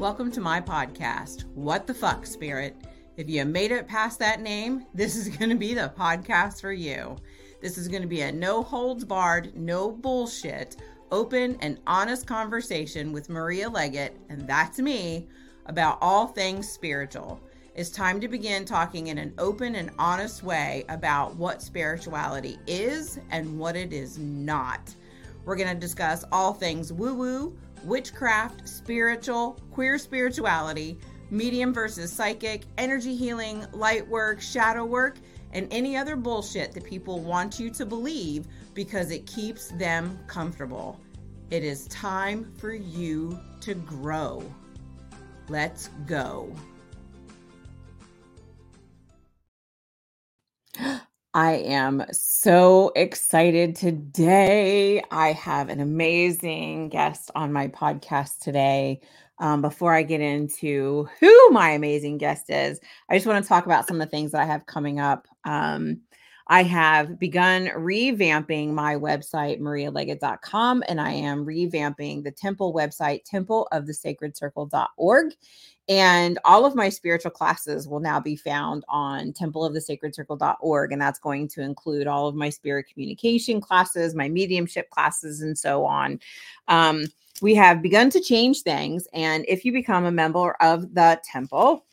Welcome to my podcast, What the Fuck, Spirit. If you made it past that name, this is going to be the podcast for you. This is going to be a no holds barred, no bullshit, open and honest conversation with Maria Leggett, and that's me, about all things spiritual. It's time to begin talking in an open and honest way about what spirituality is and what it is not. We're going to discuss all things woo woo witchcraft, spiritual, queer spirituality, medium versus psychic, energy healing, light work, shadow work, and any other bullshit that people want you to believe because it keeps them comfortable. It is time for you to grow. Let's go. I am so excited today. I have an amazing guest on my podcast today. Um, before I get into who my amazing guest is, I just want to talk about some of the things that I have coming up. Um, I have begun revamping my website, marialeggett.com, and I am revamping the temple website, templeofthesacredcircle.org. And all of my spiritual classes will now be found on templeofthesacredcircle.org. And that's going to include all of my spirit communication classes, my mediumship classes, and so on. Um, we have begun to change things. And if you become a member of the temple,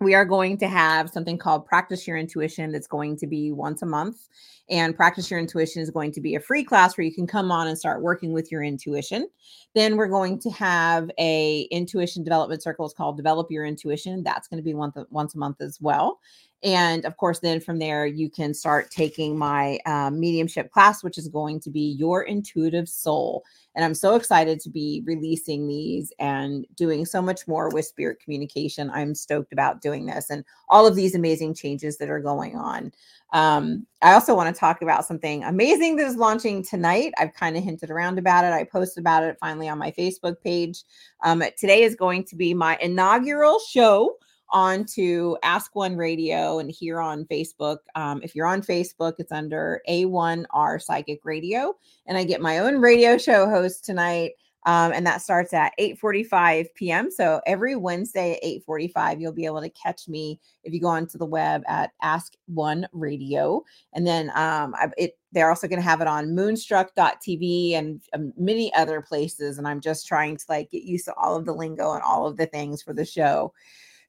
we are going to have something called Practice Your Intuition that's going to be once a month. And Practice Your Intuition is going to be a free class where you can come on and start working with your intuition. Then we're going to have a intuition development circle. It's called Develop Your Intuition. That's going to be once, once a month as well. And of course, then from there, you can start taking my um, mediumship class, which is going to be Your Intuitive Soul. And I'm so excited to be releasing these and doing so much more with spirit communication. I'm stoked about doing this and all of these amazing changes that are going on. Um, I also want to talk about something amazing that is launching tonight. I've kind of hinted around about it. I posted about it finally on my Facebook page. Um, today is going to be my inaugural show on to Ask One Radio and here on Facebook. Um, if you're on Facebook, it's under A1R Psychic Radio. And I get my own radio show host tonight. Um, and that starts at 8:45 p.m. So every Wednesday at 8:45, you'll be able to catch me if you go onto the web at Ask One Radio, and then um, it they're also going to have it on Moonstruck.tv and um, many other places. And I'm just trying to like get used to all of the lingo and all of the things for the show.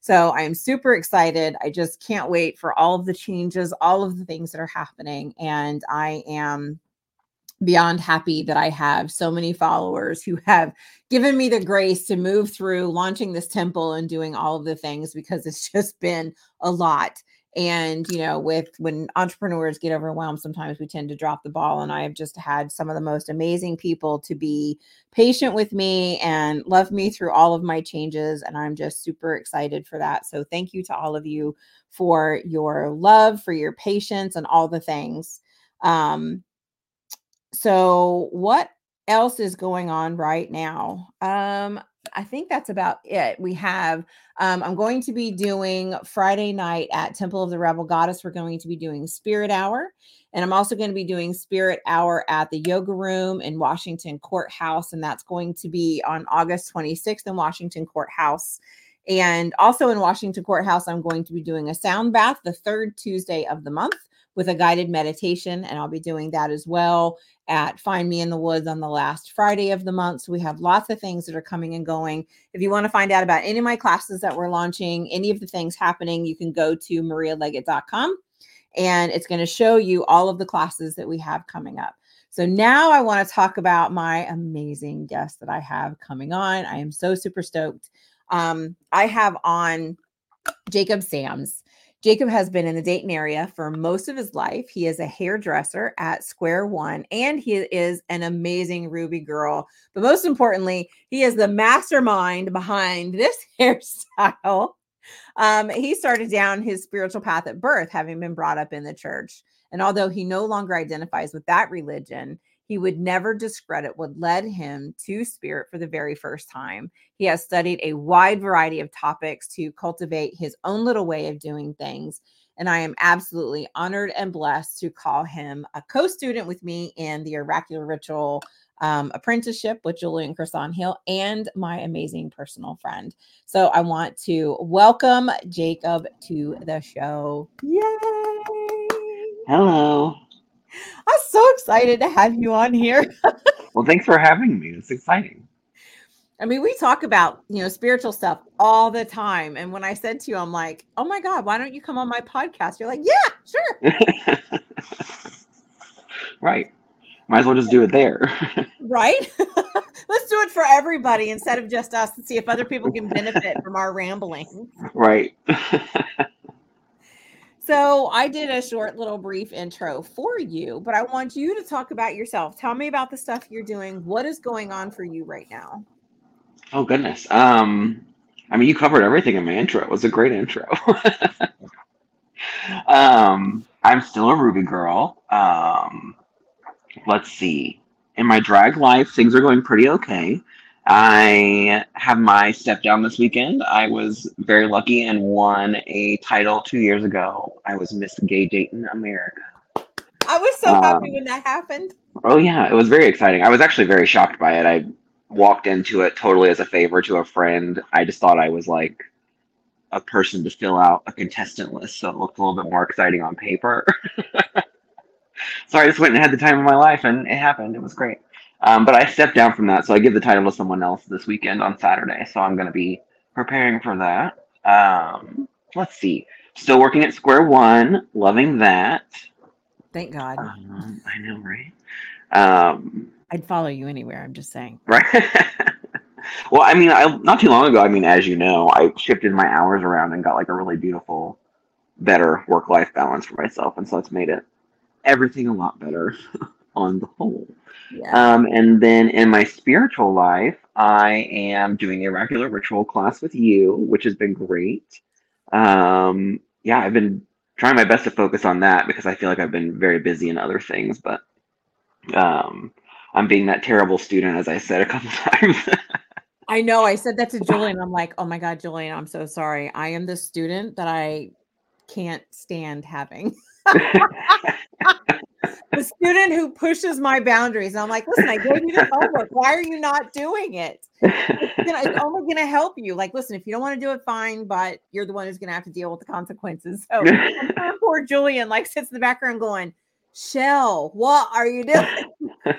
So I'm super excited. I just can't wait for all of the changes, all of the things that are happening. And I am beyond happy that I have so many followers who have given me the grace to move through launching this temple and doing all of the things because it's just been a lot. And you know with when entrepreneurs get overwhelmed sometimes we tend to drop the ball and i have just had some of the most amazing people to be patient with me and love me through all of my changes and i'm just super excited for that. So thank you to all of you for your love for your patience and all the things. Um so what else is going on right now um I think that's about it. We have, um, I'm going to be doing Friday night at Temple of the Rebel Goddess. We're going to be doing Spirit Hour. And I'm also going to be doing Spirit Hour at the Yoga Room in Washington Court House. And that's going to be on August 26th in Washington Court House. And also in Washington Court House, I'm going to be doing a sound bath the third Tuesday of the month with a guided meditation. And I'll be doing that as well at Find Me in the Woods on the last Friday of the month. So we have lots of things that are coming and going. If you want to find out about any of my classes that we're launching, any of the things happening, you can go to marialeggett.com and it's going to show you all of the classes that we have coming up. So now I want to talk about my amazing guest that I have coming on. I am so super stoked. Um, I have on Jacob Sams. Jacob has been in the Dayton area for most of his life. He is a hairdresser at Square One, and he is an amazing RubiGirl. But most importantly, he is the mastermind behind this hairstyle. Um, he started down his spiritual path at birth, having been brought up in the church. And although he no longer identifies with that religion, he would never discredit what led him to spirit for the very first time. He has studied a wide variety of topics to cultivate his own little way of doing things. And I am absolutely honored and blessed to call him a co student with me in the oracular ritual um, apprenticeship with Julian Crosson-Hill and my amazing personal friend. So I want to welcome Jacob to the show. Yay! Hello. I'm so excited to have you on here. well, thanks for having me. It's exciting. I mean, we talk about, you know, spiritual stuff all the time. And when I said to you, I'm like, oh my God, why don't you come on my podcast? You're like, yeah, sure. right. Might as well just do it there. right? Let's do it for everybody instead of just us and see if other people can benefit from our rambling. Right. So I did a short little brief intro for you, but I want you to talk about yourself. Tell me about the stuff you're doing. What is going on for you right now? Oh goodness. Um I mean you covered everything in my intro. It was a great intro. um I'm still a RubiGirl. Um let's see. In my drag life, things are going pretty okay. I have my step down this weekend. I was very lucky and won a title two years ago. I was Miss Gay Dayton America. I was so um, happy when that happened. Oh yeah, it was very exciting. I was actually very shocked by it. I walked into it totally as a favor to a friend. I just thought I was like a person to fill out a contestant list, so it looked a little bit more exciting on paper. so I just went and had the time of my life, and it happened. It was great. Um, but I stepped down from that, so I give the title to someone else this weekend on Saturday. So I'm going to be preparing for that. Um, let's see. Still working at Square One, loving that. Thank God. Um, I know, right? Um, I'd follow you anywhere. I'm just saying. Right. well, I mean, I not too long ago. I mean, as you know, I shifted my hours around and got like a really beautiful, better work life balance for myself, and so it's made it everything a lot better on the whole. Yeah. Um, and then in my spiritual life, I am doing a regular ritual class with you, which has been great. Um, yeah, I've been trying my best to focus on that because I feel like I've been very busy in other things, but um, I'm being that terrible student, as I said a couple times. I know. I said that to Julian. I'm like, oh my God, Julian, I'm so sorry. I am the student that I can't stand having. the student who pushes my boundaries. And I'm like, listen, I gave you the homework. Why are you not doing it? It's, gonna, it's only going to help you. Like, listen, if you don't want to do it, fine, but you're the one who's going to have to deal with the consequences. So poor Julian like sits in the background going, Shell, what are you doing?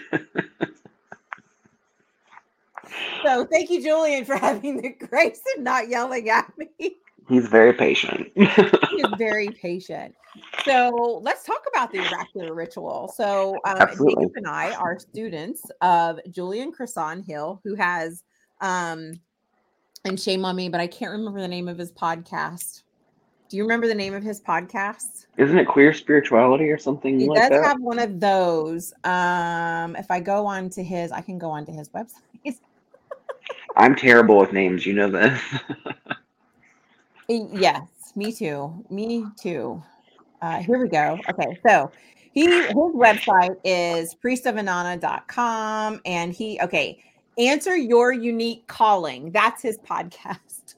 so thank you, Julian, for having the grace and not yelling at me. He's very patient. he is very patient. So let's talk about the oracular ritual. So um, Jacob and I are students of Julian Crosson-Hill, who has, um, and shame on me, but I can't remember the name of his podcast. Do you remember the name of his podcast? Isn't it Queer Spirituality or something? He like does that? have one of those. Um, if I go on to his, I can go on to his website. I'm terrible with names. You know this. yes, me too. Me too. Uh, here we go. Okay, so he his website is priestofinanna.com and he okay, answer your unique calling. That's his podcast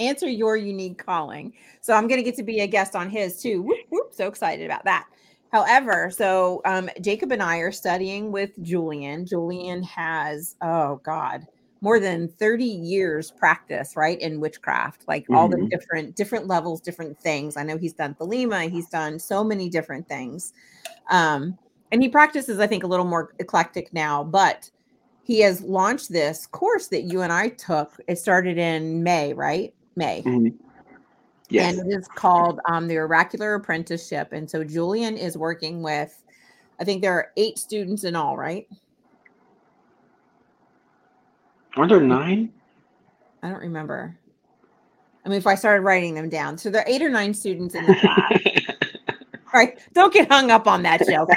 answer your unique calling. So I'm to get to be a guest on his too. Whoop, whoop, so excited about that. However, so um, Jacob and I are studying with Julian. Julian has, oh God, more than 30 years practice, right, in witchcraft, like mm-hmm. all the mm-hmm. different different levels, different things. I know he's done Thelema, he's done so many different things. Um, and he practices, I think, a little more eclectic now, but he has launched this course that you and I took. It started in May, right? May. Mm-hmm. Yes. And it is called um, the Oracular Apprenticeship. And so Julian is working with, I think there are eight students in all, right? Are there nine? I don't remember. I mean, if I started writing them down. So there are eight or nine students in the class. All right. Don't get hung up on that, Jill.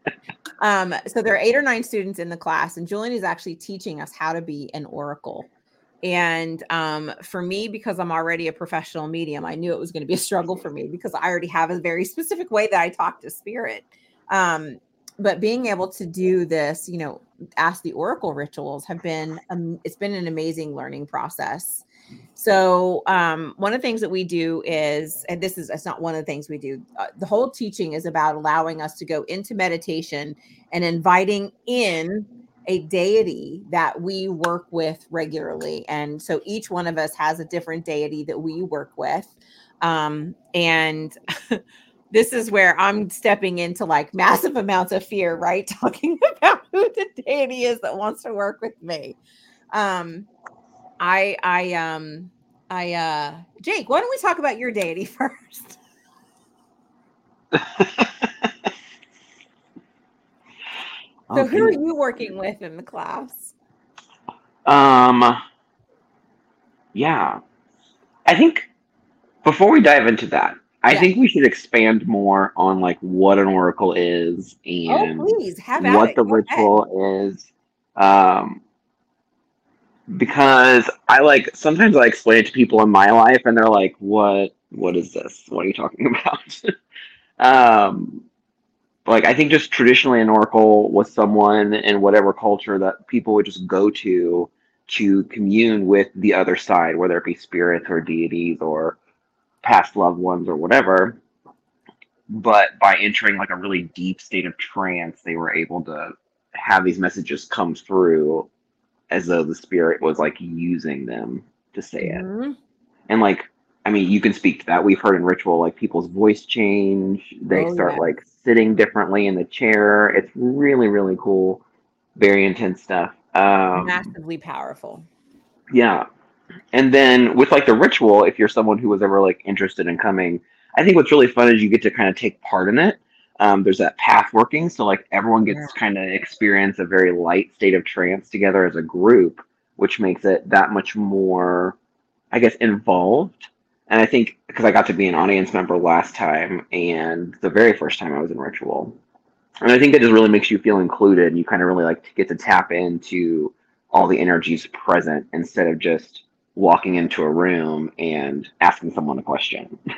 um, so there are eight or nine students in the class, and Julian is actually teaching us how to be an oracle. And um, for me, because I'm already a professional medium, I knew it was going to be a struggle for me because I already have a very specific way that I talk to spirit. Um, but being able to do this, you know, ask the oracle rituals have been um, it's been an amazing learning process. So um, one of the things that we do is, and this is it's not one of the things we do. Uh, the whole teaching is about allowing us to go into meditation and inviting in a deity that we work with regularly. And so each one of us has a different deity that we work with. Um, and this is where I'm stepping into like massive amounts of fear, right? Talking about who the deity is that wants to work with me. Um, I, I, um, I, uh, Jake, why don't we talk about your deity first? So okay. who are you working with in the class? Um yeah. I think before we dive into that, I yeah. think we should expand more on like what an oracle is oh, and oh, please, what it. the Go ritual ahead. is. Um because I like sometimes I explain it to people in my life and they're like, What what is this? What are you talking about? um like I think just traditionally an oracle was someone in whatever culture that people would just go to to commune with the other side, whether it be spirits or deities or past loved ones or whatever. But by entering like a really deep state of trance, they were able to have these messages come through as though the spirit was like using them to say it. Mm-hmm. And like I mean, you can speak to that. We've heard in ritual like people's voice change. They oh, start yeah. like sitting differently in the chair. It's really, really cool. Very intense stuff. Um, Massively powerful. Yeah. And then with like the ritual, if you're someone who was ever like interested in coming, I think what's really fun is you get to kind of take part in it. Um, there's that path working, so like everyone gets yeah. kind of experience a very light state of trance together as a group, which makes it that much more, I guess, involved and I think because I got to be an audience member last time and the very first time I was in Ritual. And I think it just really makes you feel included. And you kind of really like get to tap into all the energies present instead of just walking into a room and asking someone a question.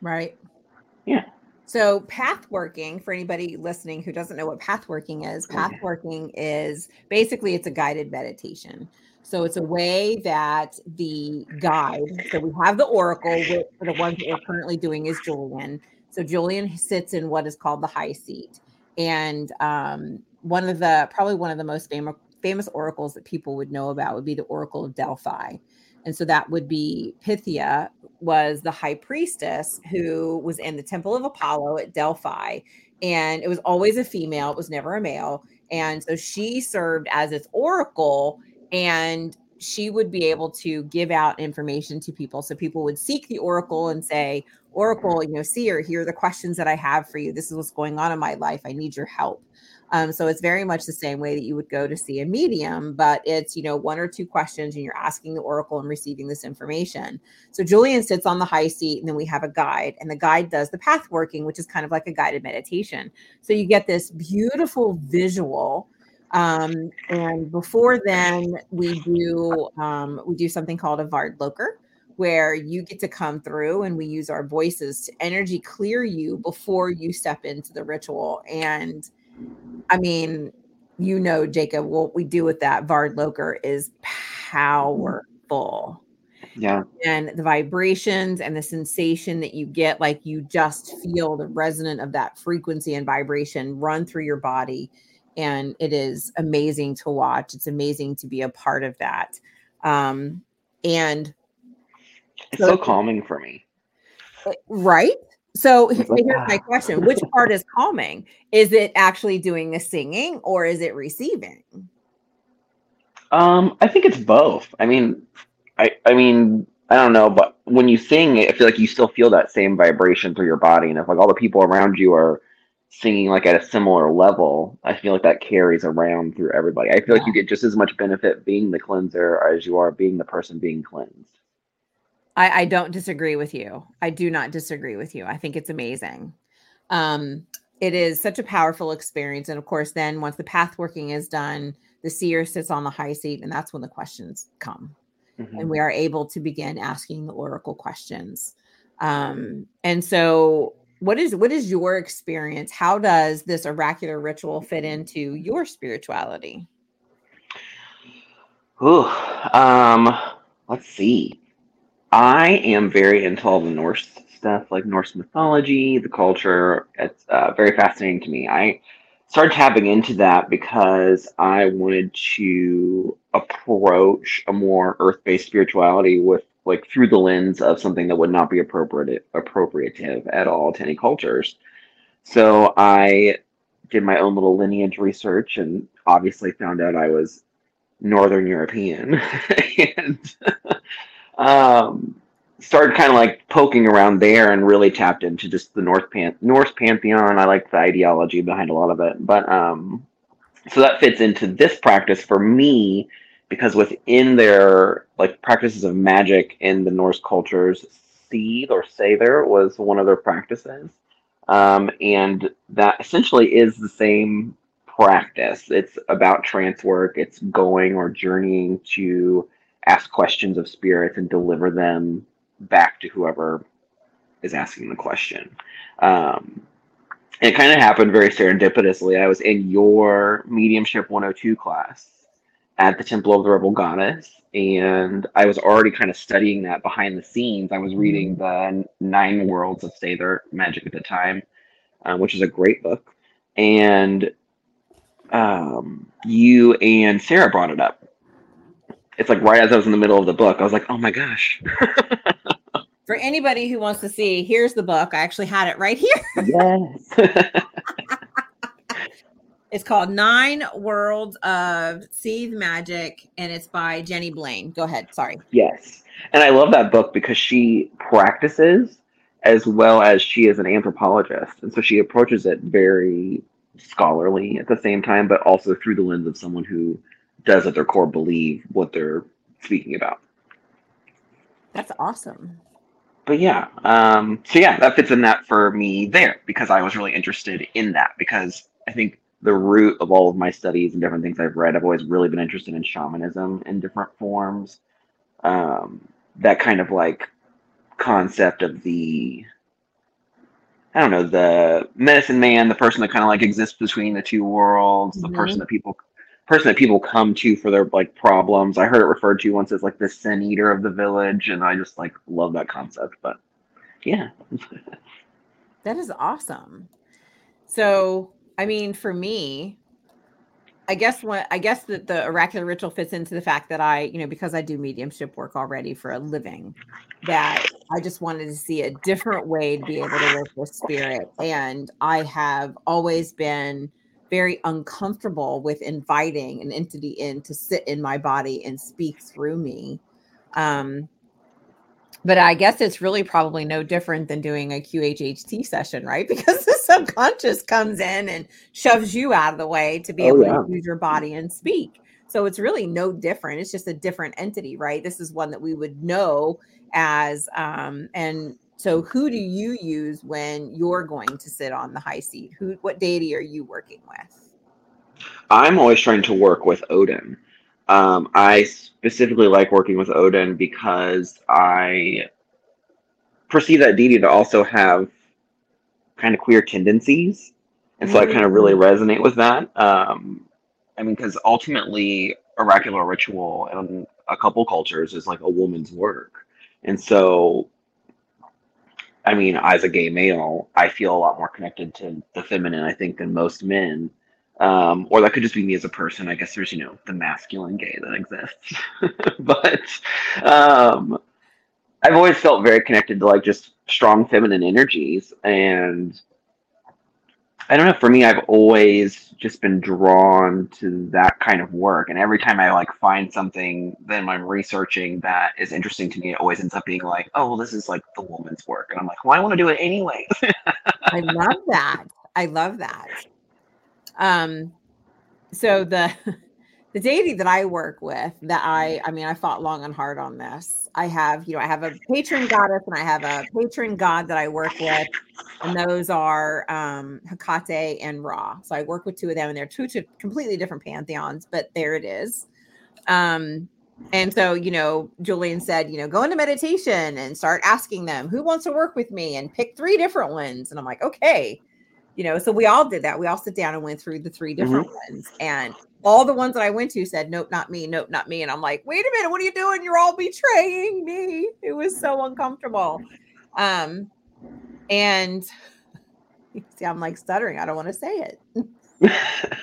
Right. yeah. So path working for anybody listening who doesn't know what path working is, path working is basically it's a guided meditation. So it's a way that the guide, so we have the oracle, which for the ones that we're currently doing is Julian. So Julian sits in what is called the high seat. And um, one of the probably one of the most famous famous oracles that people would know about would be the Oracle of Delphi. And so that would be Pythia was the high priestess who was in the temple of Apollo at Delphi. And it was always a female, it was never a male. And so she served as its oracle and she would be able to give out information to people. So people would seek the oracle and say, Oracle, you know, seer, here are the questions that I have for you. This is what's going on in my life. I need your help. Um, so it's very much the same way that you would go to see a medium, but it's, you know, one or two questions and you're asking the oracle and receiving this information. So Julian sits on the high seat and then we have a guide and the guide does the path working, which is kind of like a guided meditation. So you get this beautiful visual um, and before then, we do um, we do something called a Vardlokkur, where you get to come through and we use our voices to energy clear you before you step into the ritual. And I mean, you know, Jacob, what we do with that Vardlokkur is powerful. Yeah. And the vibrations and the sensation that you get, like you just feel the resonant of that frequency and vibration run through your body and it is amazing to watch. It's amazing to be a part of that. Um, and it's so, so calming for me. Right? So here's my question Which part is calming? Is it actually doing the singing or is it receiving? Um, I think it's both. I mean, I I mean, I don't know, but when you sing, I feel like you still feel that same vibration through your body, and if like all the people around you are singing like at a similar level, I feel like that carries around through everybody. I feel yeah. like you get just as much benefit being the cleanser as you are being the person being cleansed. I, I don't disagree with you. I do not disagree with you. I think it's amazing. Um, it is such a powerful experience. And of course, then once the path working is done, the seer sits on the high seat, and that's when the questions come. Mm-hmm. And we are able to begin asking the oracle questions. Um, and so what is what is your experience? How does this oracular ritual fit into your spirituality? Ooh, um, let's see. I am very into all the Norse stuff, like Norse mythology, the culture. It's uh, very fascinating to me. I started tapping into that because I wanted to approach a more earth-based spirituality with like through the lens of something that would not be appropriate appropriative at all to any cultures. So I did my own little lineage research and obviously found out I was Northern European and um, started kind of like poking around there and really tapped into just the North Pan- Norse pantheon. I like the ideology behind a lot of it, but um, so that fits into this practice for me because within their like practices of magic in the Norse cultures, seed or Seidr was one of their practices. Um, and that essentially is the same practice. It's about trance work, it's going or journeying to ask questions of spirits and deliver them back to whoever is asking the question. Um, it kind of happened very serendipitously. I was in your mediumship 102 class at the Temple of the Rebel Goddess, and I was already kind of studying that behind the scenes. I was reading mm-hmm. the Nine Worlds of Seidr Magic at the time, uh, which is a great book, and um, you and Sarah brought it up. It's like right as I was in the middle of the book, I was like, "Oh my gosh!" For anybody who wants to see, here's the book. I actually had it right here. yes. It's called Nine Worlds of Seidr Magic, and it's by Jenny Blain. Go ahead. Sorry. Yes. And I love that book because she practices as well as she is an anthropologist. And so she approaches it very scholarly at the same time, but also through the lens of someone who does at their core believe what they're speaking about. That's awesome. But yeah, um, so yeah, that fits in that for me there because I was really interested in that because I think the root of all of my studies and different things I've read, I've always really been interested in shamanism in different forms. Um, that kind of like concept of the I don't know, the medicine man, the person that kind of like exists between the two worlds, mm-hmm. the person that people person that people come to for their like problems. I heard it referred to once as like the sin eater of the village, and I just like love that concept. But yeah. that is awesome. So I mean, for me, I guess what I guess that the oracular ritual fits into the fact that I, you know, because I do mediumship work already for a living, that I just wanted to see a different way to be able to work with spirit. And I have always been very uncomfortable with inviting an entity in to sit in my body and speak through me. Um, but I guess it's really probably no different than doing a QHHT session, right? Because the subconscious comes in and shoves you out of the way to be oh, able yeah. to use your body and speak. So it's really no different. It's just a different entity, right? This is one that we would know as um and so who do you use when you're going to sit on the high seat? Who what deity are you working with? I'm always trying to work with Odin. Um, I specifically like working with Odin because I perceive that deity to also have kind of queer tendencies. And so mm-hmm. I kind of really mm. resonate with that. Um, I mean, because ultimately, oracular ritual in a couple cultures is like a woman's work. And so, I mean, as a gay male, I feel a lot more connected to the feminine, I think, than most men. Um, or that could just be me as a person. I guess there's you know the masculine gay that exists, but um, I've always felt very connected to like just strong feminine energies, and I don't know. For me, I've always just been drawn to that kind of work, and every time I like find something then I'm researching that is interesting to me, it always ends up being like, oh, well, this is like the woman's work, and I'm like, well, I want to do it anyway. I love that. I love that. Um, so the the deity that I work with, that I, I mean, I fought long and hard on this. I have, you know, I have a patron goddess and I have a patron god that I work with, and those are um, Hecate and Ra. So I work with two of them, and they're two, two completely different pantheons, but there it is. Um, and so, you know, Julian said, you know, go into meditation and start asking them who wants to work with me and pick three different ones. And I'm like, okay. You know, so we all did that. We all sit down and went through the three different mm-hmm. ones. And all the ones that I went to said, nope, not me, nope, not me. And I'm like, wait a minute, what are you doing? You're all betraying me. It was so uncomfortable. Um, and see, I'm like stuttering. I don't want to say it.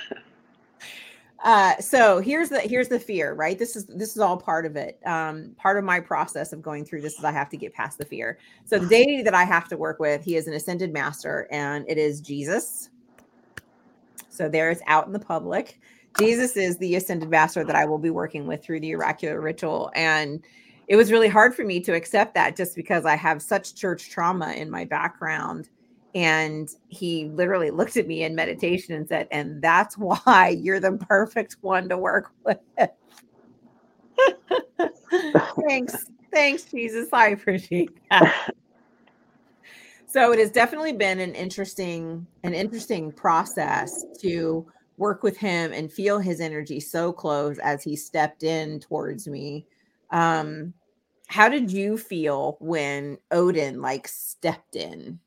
Uh, so here's the here's the fear, right? This is this is all part of it. Um, part of my process of going through this is I have to get past the fear. So the deity that I have to work with, he is an ascended master, and it is Jesus. So there it's out in the public. Jesus is the ascended master that I will be working with through the oracular ritual. And it was really hard for me to accept that just because I have such church trauma in my background and he literally looked at me in meditation and said, And that's why you're the perfect one to work with. Thanks. Thanks, Jesus. I appreciate that. so it has definitely been an interesting, an interesting process to work with him and feel his energy so close as he stepped in towards me. Um, how did you feel when Odin like stepped in?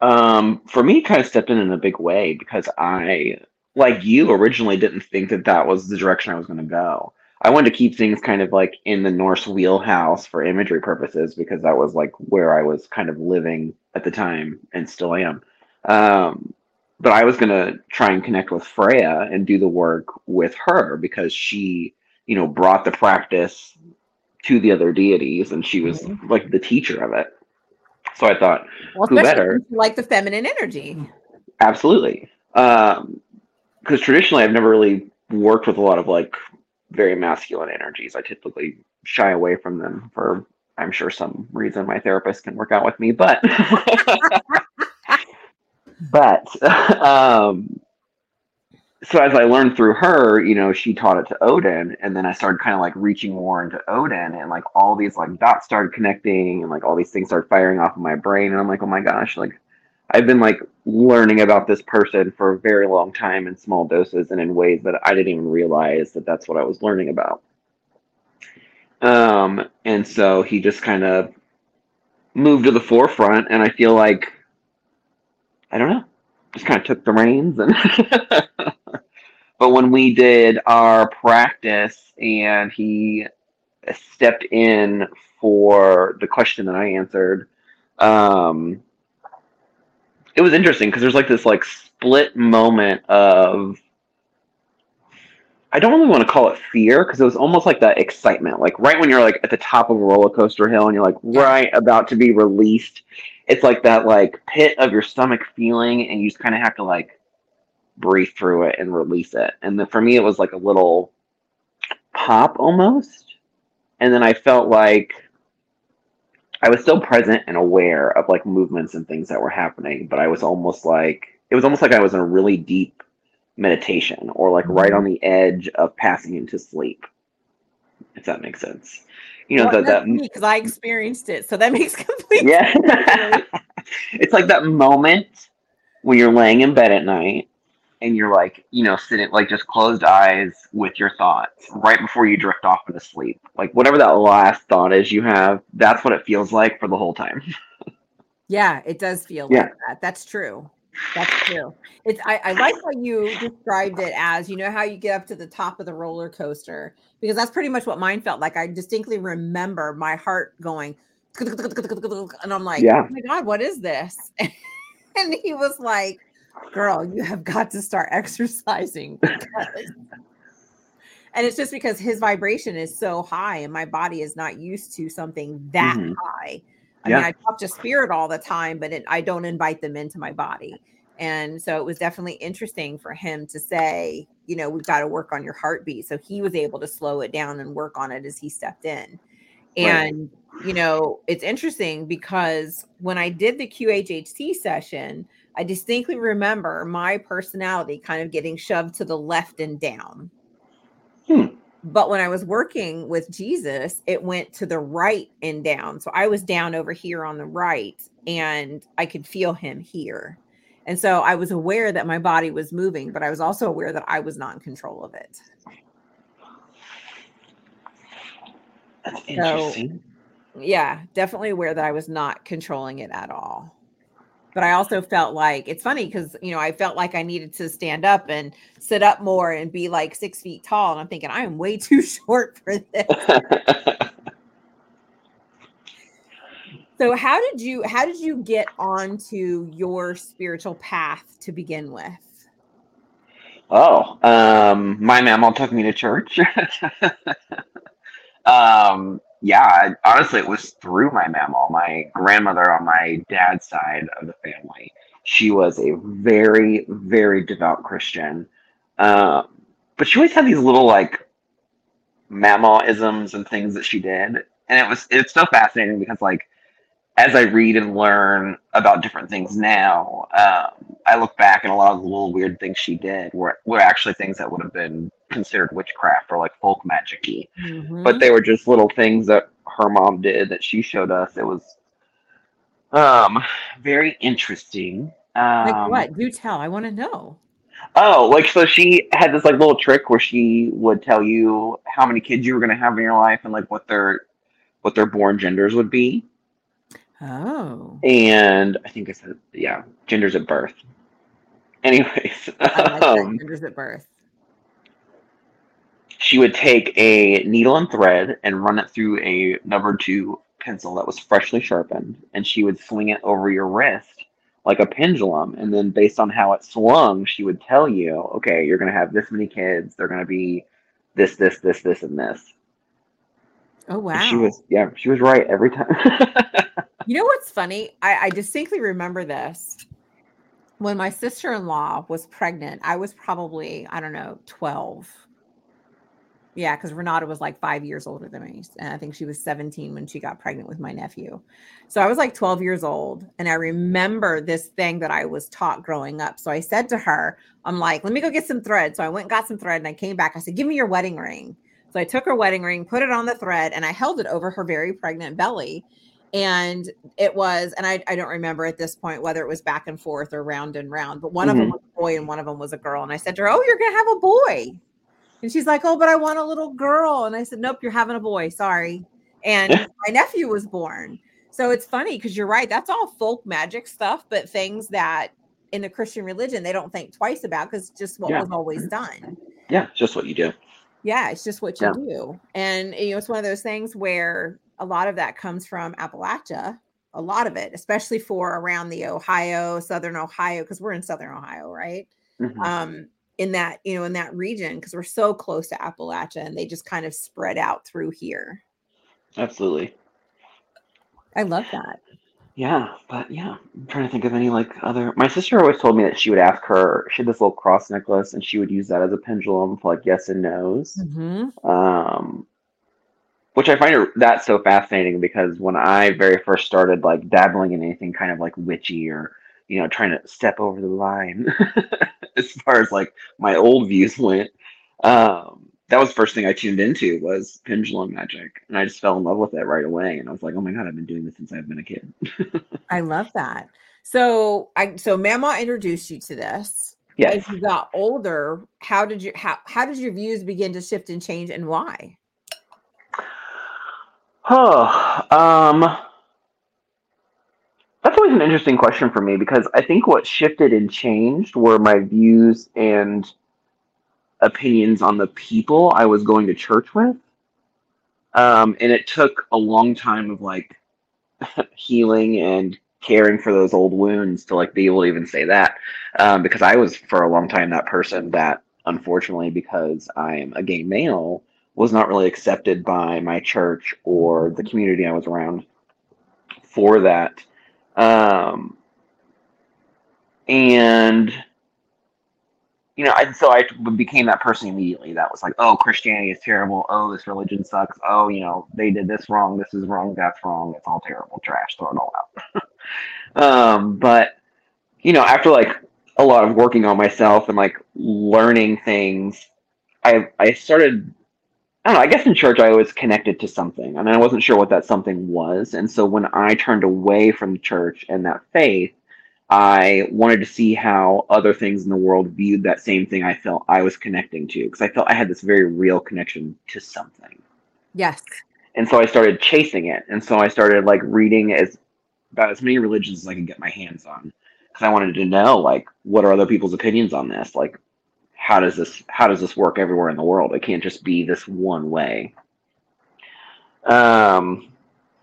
Um, for me, kind of stepped in in a big way because I, like you, originally didn't think that that was the direction I was going to go. I wanted to keep things kind of like in the Norse wheelhouse for imagery purposes because that was like where I was kind of living at the time and still am. Um, but I was going to try and connect with Freya and do the work with her because she, you know, brought the practice to the other deities and she was mm-hmm. like the teacher of it. So I thought, well, who better? Like the feminine energy. Absolutely. Um, because traditionally I've never really worked with a lot of like very masculine energies. I typically shy away from them for I'm sure some reason my therapist can work out with me, but but um so as I learned through her, you know, she taught it to Odin, and then I started kind of like reaching more into Odin, and like all these like dots started connecting, and like all these things started firing off in my brain, and I'm like, oh my gosh, like I've been like learning about this person for a very long time in small doses and in ways that I didn't even realize that that's what I was learning about. Um, and so he just kind of moved to the forefront, and I feel like I don't know, just kind of took the reins and. But when we did our practice and he stepped in for the question that I answered, um, it was interesting because there's like this like split moment of I don't really want to call it fear because it was almost like that excitement. Like right when you're like at the top of a roller coaster hill and you're like right about to be released, it's like that like pit of your stomach feeling, and you just kind of have to like breathe through it and release it. And then for me, it was like a little pop almost. And then I felt like I was still present and aware of like movements and things that were happening, but I was almost like it was almost like I was in a really deep meditation or like right mm-hmm. on the edge of passing into sleep. If that makes sense. You know well, that because I experienced it, so that makes complete yeah. it's like that moment when you're laying in bed at night and you're like, you know, sitting like just closed eyes with your thoughts right before you drift off into sleep. Like whatever that last thought is you have, that's what it feels like for the whole time. yeah, it does feel yeah. like that. That's true. That's true. It's I, I like how you described it as you know how you get up to the top of the roller coaster because that's pretty much what mine felt like. I distinctly remember my heart going and I'm like, yeah. oh my god, what is this? and he was like, girl, you have got to start exercising. and it's just because his vibration is so high and my body is not used to something that mm-hmm. high. I yeah. mean, I talk to spirit all the time, but it, I don't invite them into my body. And so it was definitely interesting for him to say, you know, we've got to work on your heartbeat. So he was able to slow it down and work on it as he stepped in. And, right. you know, it's interesting because when I did the QHHT session, I distinctly remember my personality kind of getting shoved to the left and down. Hmm. But when I was working with Jesus, it went to the right and down. So I was down over here on the right and I could feel him here. And so I was aware that my body was moving, but I was also aware that I was not in control of it. That's interesting. So, yeah, definitely aware that I was not controlling it at all. But I also felt like it's funny because you know I felt like I needed to stand up and sit up more and be like six feet tall, and I'm thinking I am way too short for this. so how did you how did you get onto your spiritual path to begin with? Oh, um, my Mamaw took me to church. um, yeah, honestly, it was through my Mamaw, my grandmother on my dad's side of the family. She was a very, very devout Christian. Um, but she always had these little like Mamaw isms and things that she did. And it was it's so fascinating because like as I read and learn about different things now, um, I look back and a lot of the little weird things she did were were actually things that would have been considered witchcraft or like folk magicy, mm-hmm. but they were just little things that her mom did that she showed us. It was um very interesting. Um, like what? Do tell. I want to know. Oh, like so she had this like little trick where she would tell you how many kids you were going to have in your life and like what their what their born genders would be. Oh. And I think I said, yeah, genders at birth. Anyways, like um, genders at birth. She would take a needle and thread and run it through a number two pencil that was freshly sharpened, and she would swing it over your wrist like a pendulum. And then, based on how it swung, she would tell you, okay, you're going to have this many kids. They're going to be this, this, this, this, and this. Oh wow! And she was, yeah, she was right every time. You know what's funny? I, I distinctly remember this. When my sister in law was pregnant, I was probably, I don't know, 12. Yeah, because Renata was like five years older than me. And I think she was 17 when she got pregnant with my nephew. So I was like 12 years old. And I remember this thing that I was taught growing up. So I said to her, I'm like, let me go get some thread. So I went and got some thread and I came back. I said, give me your wedding ring. So I took her wedding ring, put it on the thread, and I held it over her very pregnant belly and it was and I, I don't remember at this point whether it was back and forth or round and round but one mm-hmm. of them was a boy and one of them was a girl and i said to her oh you're gonna have a boy and she's like oh but i want a little girl and i said nope you're having a boy sorry and my nephew was born so it's funny because you're right that's all folk magic stuff but things that in the christian religion they don't think twice about because just what yeah. was always done yeah just what you do yeah it's just what you yeah. do and you know it's one of those things where a lot of that comes from Appalachia, a lot of it, especially for around the Ohio, Southern Ohio, because we're in Southern Ohio, right? Mm-hmm. Um, in that, you know, in that region, because we're so close to Appalachia and they just kind of spread out through here. Absolutely. I love that. Yeah, but yeah, I'm trying to think of any like other. My sister always told me that she would ask her. She had this little cross necklace, and she would use that as a pendulum for like yes and nos. Mm-hmm. Um, which I find that so fascinating because when I very first started like dabbling in anything kind of like witchy or you know trying to step over the line as far as like my old views went, um, that was the first thing I tuned into was pendulum magic, and I just fell in love with it right away. And I was like, oh my god, I've been doing this since I've been a kid. I love that. So I so Mamaw introduced you to this. Yes. As you got older, how did you how how did your views begin to shift and change, and why? Oh, Um, that's always an interesting question for me because I think what shifted and changed were my views and opinions on the people I was going to church with. Um, and it took a long time of like healing and caring for those old wounds to like be able to even say that. Um, because I was for a long time that person that unfortunately because I'm a gay male was not really accepted by my church or the community I was around for that. Um, and you know, I, so I became that person immediately. That was like, oh, Christianity is terrible. Oh, this religion sucks. Oh, you know, they did this wrong. This is wrong. That's wrong. It's all terrible. Trash. Throw it all out. um, but you know, after like a lot of working on myself and like learning things, I I started I don't know. I guess in church I was connected to something, and I wasn't sure what that something was. And so when I turned away from church and that faith, I wanted to see how other things in the world viewed that same thing I felt I was connecting to, because I felt I had this very real connection to something. Yes. and so I started chasing it, and so I started like reading as about as many religions as I could get my hands on because I wanted to know like what are other people's opinions on this, like how does this how does this work everywhere in the world? It can't just be this one way. Um,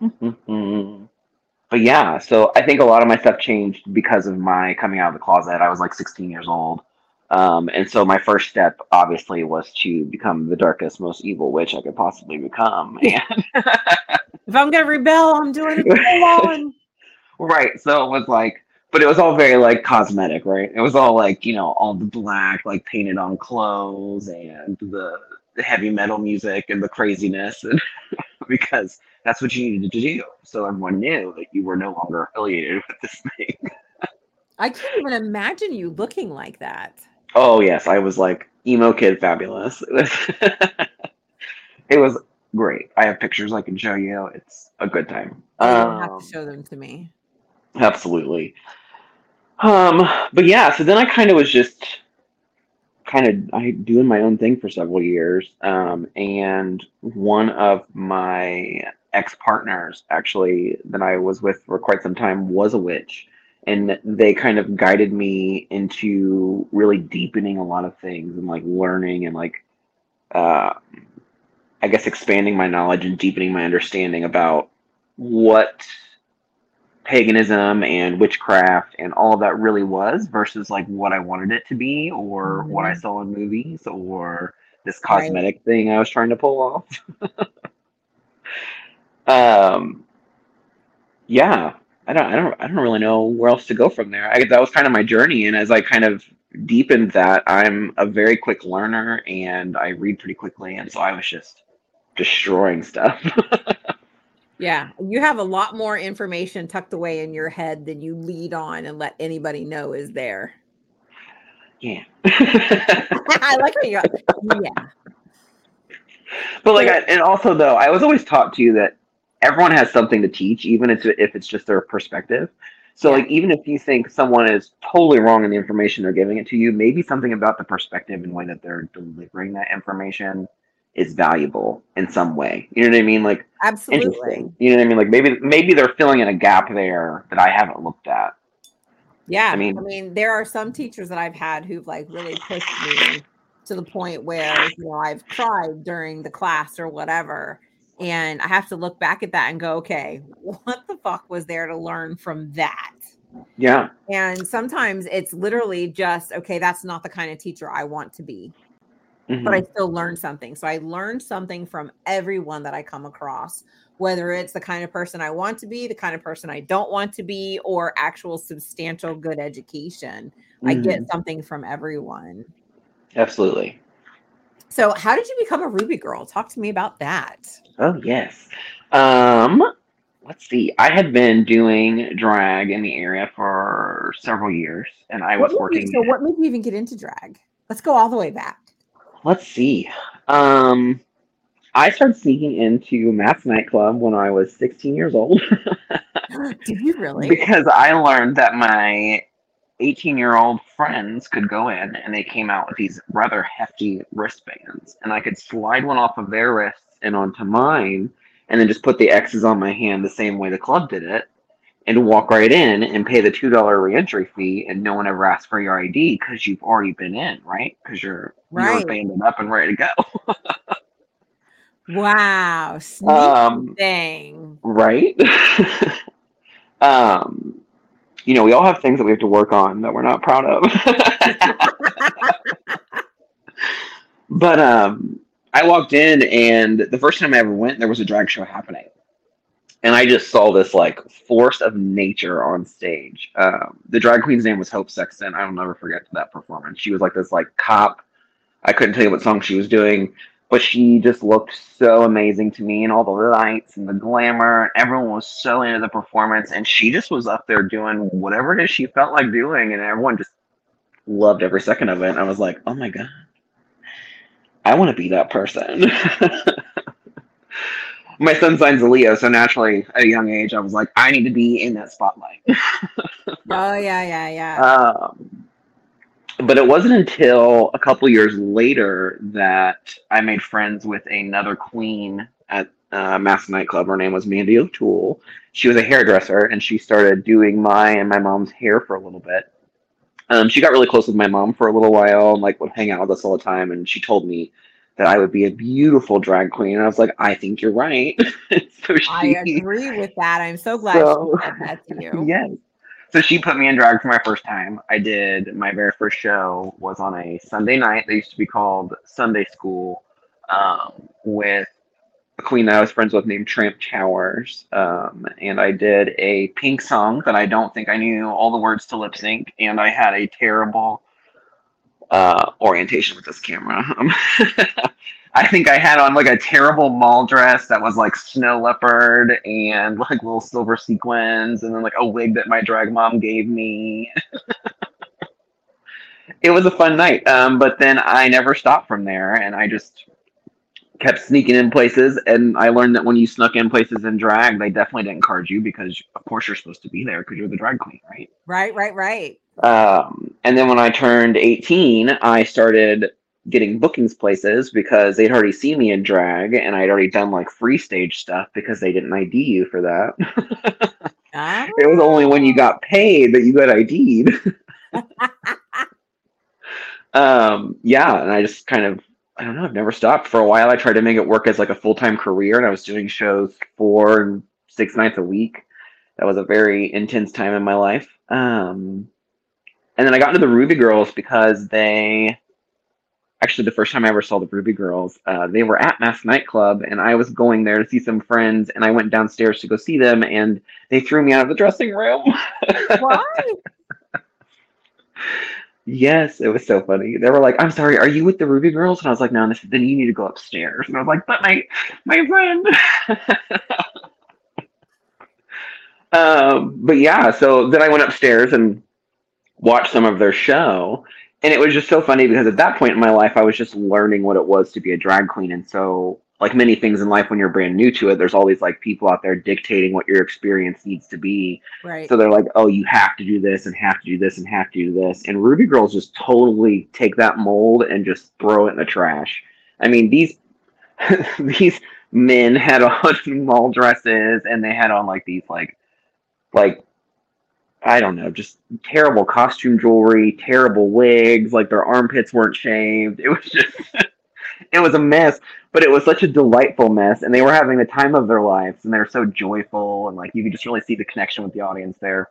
but yeah, so I think a lot of my stuff changed because of my coming out of the closet. I was like 16 years old. Um, and so my first step obviously was to become the darkest, most evil witch I could possibly become. And if I'm gonna rebel, I'm doing it alone. right. So it was like, but it was all very like cosmetic, right? It was all like, you know, all the black, like painted on clothes and the, the heavy metal music and the craziness and because that's what you needed to do. So everyone knew that you were no longer affiliated with this thing. I can't even imagine you looking like that. Oh yes, I was like emo kid fabulous. It was, it was great. I have pictures I can show you. It's a good time. You Um, have to show them to me. absolutely. Um, but yeah, so then I kind of was just kind of I doing my own thing for several years. Um, and one of my ex partners, actually, that I was with for quite some time, was a witch, and they kind of guided me into really deepening a lot of things and like learning and like, uh, I guess expanding my knowledge and deepening my understanding about what paganism and witchcraft and all of that really was versus like what I wanted it to be or what I Mhm. saw in movies or this Right. cosmetic thing I was trying to pull off. um yeah, I don't I don't I don't really know where else to go from there. I that was kind of my journey and as I kind of deepened that, I'm a very quick learner and I read pretty quickly and so I was just destroying stuff. Yeah, you have a lot more information tucked away in your head than you lead on and let anybody know is there. yeah. I like how you yeah. But like, I, and also though, I was always taught too that everyone has something to teach, even if if it's just their perspective. So Yeah. like, even if you think someone is totally wrong in the information they're giving it to you, maybe something about the perspective and way that they're delivering that information is valuable in some way. You know what I mean? Like Absolutely. interesting. You know what I mean? Like maybe maybe they're filling in a gap there that I haven't looked at. Yeah. I mean, I mean, mean- there are some teachers that I've had who've like really pushed me to the point where, you know, I've cried during the class or whatever. And I have to look back at that and go, okay, what the fuck was there to learn from that? Yeah. And sometimes it's literally just, okay, that's not the kind of teacher I want to be. Mhm. but I still learned something. So I learned something from everyone that I come across, whether it's the kind of person I want to be, the kind of person I don't want to be, or actual substantial good education. I Mhm. get something from everyone. Absolutely. So, how did you become a RubiGirl? Talk to me about that. Oh yes. Um, let's see. I had been doing drag in the area for several years, and I was working. so, what made you even get into drag? Let's go all the way back. Let's see. Um, I started sneaking into Matt's nightclub when I was 16 years old Did you really? because I learned that my 18 year old friends could go in and they came out with these rather hefty wristbands, and I could slide one off of their wrists and onto mine, and then just put the X's on my hand the same way the club did it, and walk right in and pay the two dollar reentry fee, and no one ever asks for your ID because you've already been in, right? Because you're you're banded up and ready to go, Wow. Sneaky Um, thing. right? um, you know, we all have things that we have to work on that we're not proud of. but um, I walked in, and the first time I ever went, there was a drag show happening, and I just saw this like force of nature on stage. Um, the drag queen's name was Hope Sexton. I'll never forget that performance. She was like this like cop. I couldn't tell you what song she was doing, but she just looked so amazing to me, and all the lights and the glamour. Everyone was so into the performance, and she just was up there doing whatever it is she felt like doing, and everyone just loved every second of it. And I was like, oh my god. I want to be that person. My sun sign's a Leo, so naturally, at a young age, I was like, I need to be in that spotlight. Oh, yeah, yeah, yeah. um, but it wasn't until a couple years later that I made friends with another queen at uh, Masque nightclub. Her name was Mandy O'Toole. She was a hairdresser, and she started doing my and my mom's hair for a little bit. Um, she got really close with my mom for a little while, and like would hang out with us all the time. And she told me that I would be a beautiful drag queen. And I was like, I think you're right. so she, I agree with that. I'm so glad so, she said that to you. Yes. So she put me in drag for my first time. I did my very first show was on a Sunday night. They used to be called Sunday School um, with a queen that I was friends with named Tramp Towers. Um, and I did a pink song that I don't think I knew all the words to lip sync. And I had a terrible uh, orientation with this camera. I think I had on like a terrible mall dress that was like snow leopard and like little silver sequins, and then like a wig that my drag mom gave me. it was a fun night, um, but then I never stopped from there, and I just kept sneaking in places. And I learned that when you snuck in places in drag, they definitely didn't card you because, of course, you're supposed to be there because you're the drag queen, right? Right, right, right. Um, and then when I turned 18, I started getting bookings places because they'd already seen me in drag and I'd already done like free stage stuff because they didn't ID you for that. It was only when you got paid that you got ID'd. um, yeah, and I just kind of I don't know, I've never stopped. For a while I tried to make it work as like a full-time career and I was doing shows four and six nights a week. That was a very intense time in my life. Um and then I got into the RubiGirls because they actually the first time I ever saw the RubiGirls, uh, they were at Masque Nightclub, and I was going there to see some friends, and I went downstairs to go see them, and they threw me out of the dressing room. Why? yes, it was so funny. They were like, "I'm sorry, are you with the RubiGirls?" And I was like, "No." This, then you need to go upstairs. And I was like, "But my my friend." um, but yeah, so then I went upstairs and watched some of their show. And it was just so funny because at that point in my life i was just learning what it was to be a drag queen. And so like many things in life when you're brand new to it there's these like people out there dictating what your experience needs to be. Right. So they're like oh you have to do this and have to do this and have to do this. And RubiGirls just totally take that mold and just throw it in the trash. I mean these these men had on mall dresses and they had on like these like like I don't know, just terrible costume jewelry, terrible wigs, like their armpits weren't shaved. It was just it was a mess, but it was such a delightful mess and they were having the time of their lives and they were so joyful and like you could just really see the connection with the audience there.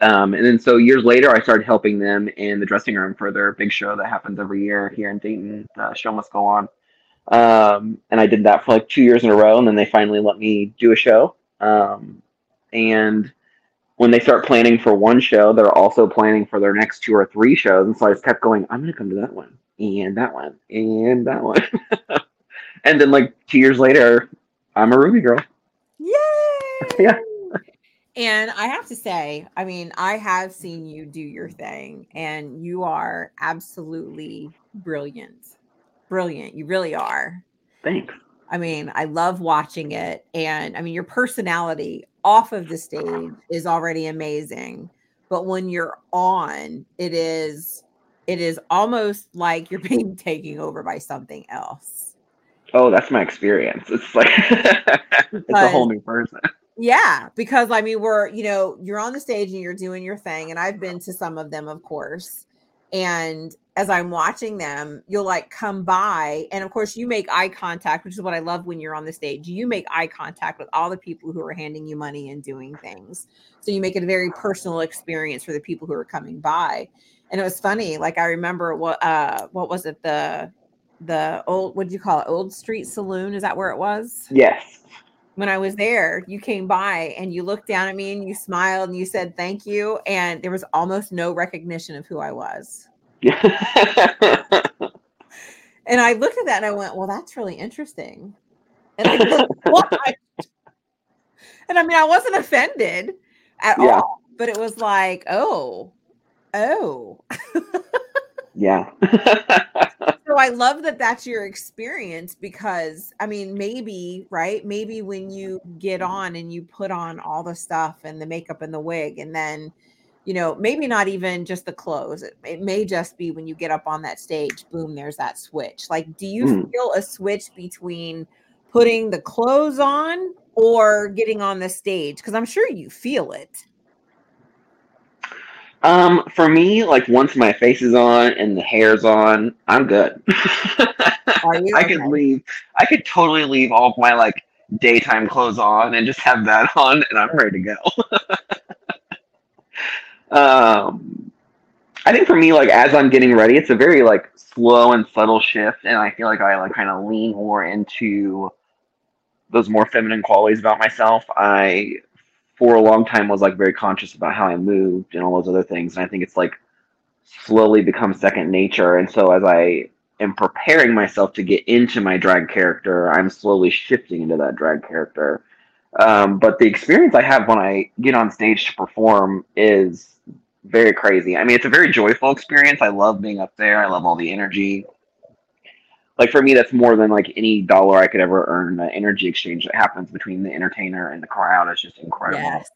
Um, and then so years later I started helping them in the dressing room for their big show that happens every year here in Dayton. The show must go on. Um, and I did that for like two years in a row and then they finally let me do a show. Um, and when they start planning for one show, they're also planning for their next two or three shows. And so I just kept going, I'm going to come to that one and that one and that one. and then, like, two years later, I'm a RubiGirl. Yay! yeah. And I have to say, I mean, I have seen you do your thing, and you are absolutely brilliant. Brilliant. You really are. Thanks. I mean, I love watching it. And I mean, your personality off of the stage is already amazing. But when you're on, it is it is almost like you're being taken over by something else. Oh, that's my experience. It's like it's a whole new person. Yeah, because I mean, we're you know, you're on the stage and you're doing your thing, and I've been to some of them, of course. And as I'm watching them, you'll like come by. And of course, you make eye contact, which is what I love when you're on the stage. You make eye contact with all the people who are handing you money and doing things. So you make it a very personal experience for the people who are coming by. And it was funny. Like I remember what uh what was it? The the old what do you call it? Old Street Saloon. Is that where it was? Yes. When I was there, you came by and you looked down at me and you smiled and you said thank you. And there was almost no recognition of who I was. and I looked at that and I went, well, that's really interesting. And I And I mean, I wasn't offended at yeah. all, but it was like, oh, oh. yeah. I love that that's your experience because I mean, maybe, right? Maybe when you get on and you put on all the stuff and the makeup and the wig, and then you know, maybe not even just the clothes. It, it, may just be when you get up on that stage, boom, there's that switch. Like, do you mm. feel a switch between putting the clothes on or getting on the stage? Because I'm sure you feel it. Um, for me, like once my face is on and the hair's on, I'm good. I could leave. I could totally leave all of my like daytime clothes on and just have that on, and I'm ready to go. um, I think for me, like as I'm getting ready, it's a very like slow and subtle shift, and I feel like I like kind of lean more into those more feminine qualities about myself. I for a long time was like very conscious about how I moved and all those other things. And I think it's like slowly become second nature. And so as I am preparing myself to get into my drag character, I'm slowly shifting into that drag character. Um, but the experience I have when I get on stage to perform is very crazy. I mean, it's a very joyful experience. I love being up there. I love all the energy like for me that's more than like any dollar i could ever earn. The energy exchange that happens between the entertainer and the crowd is just incredible. Yes.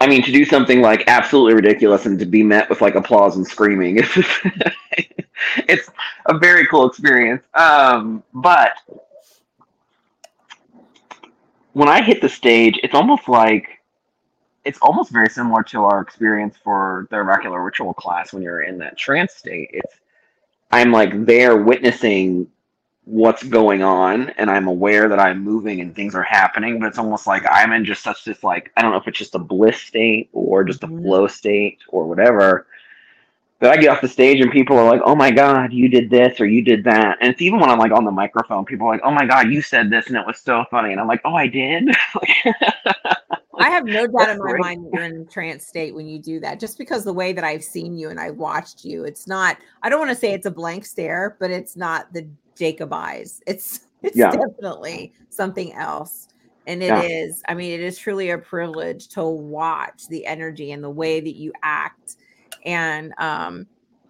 i mean to do something like absolutely ridiculous and to be met with like applause and screaming it's it's a very cool experience. Um but when i hit the stage it's almost like it's almost very similar to our experience for the oracular ritual class when you're in that trance state. It's I'm like there witnessing what's going on and I'm aware that I'm moving and things are happening, but it's almost like I'm in just such this like I don't know if it's just a bliss state or just a mm-hmm. flow state or whatever. But I get off the stage and people are like, "Oh my god, you did this or you did that," and it's even when I'm like on the microphone, people are like, "Oh my god, you said this and it was so funny," and I'm like, "Oh, I did." I have no doubt in my great. mind you're in trance state when you do that, just because the way that I've seen you and I've watched you, it's not, I don't want to say it's a blank stare, but it's not the Jacob eyes. It's, it's yeah. definitely something else. And it yeah. is, I mean, it is truly a privilege to watch the energy and the way that you act. And, um,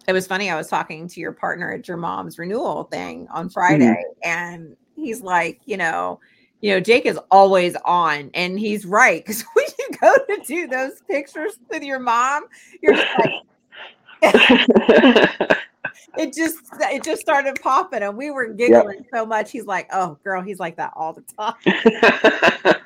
it was funny. I was talking to your partner at your mom's renewal thing on Friday, mm-hmm. and he's like, you know, you know, Jake is always on, and he's right because when you go to do those pictures with your mom, you're just like, it just it just started popping, and we were giggling yep. so much. He's like, "Oh, girl," he's like that all the time.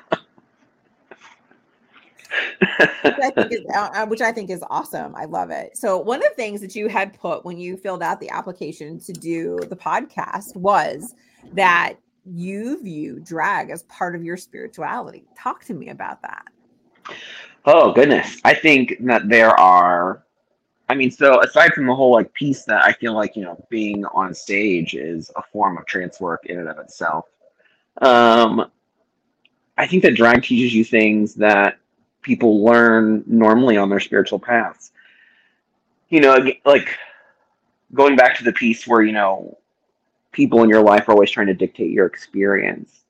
which, I think is, uh, uh, which I think is awesome. I love it. So, one of the things that you had put when you filled out the application to do the podcast was that you view drag as part of your spirituality. Talk to me about that. Oh, goodness. I think that there are, I mean, so aside from the whole like piece that I feel like, you know, being on stage is a form of trance work in and of itself. Um, I think that drag teaches you things that people learn normally on their spiritual paths. You know, like going back to the piece where, you know, people in your life are always trying to dictate your experience.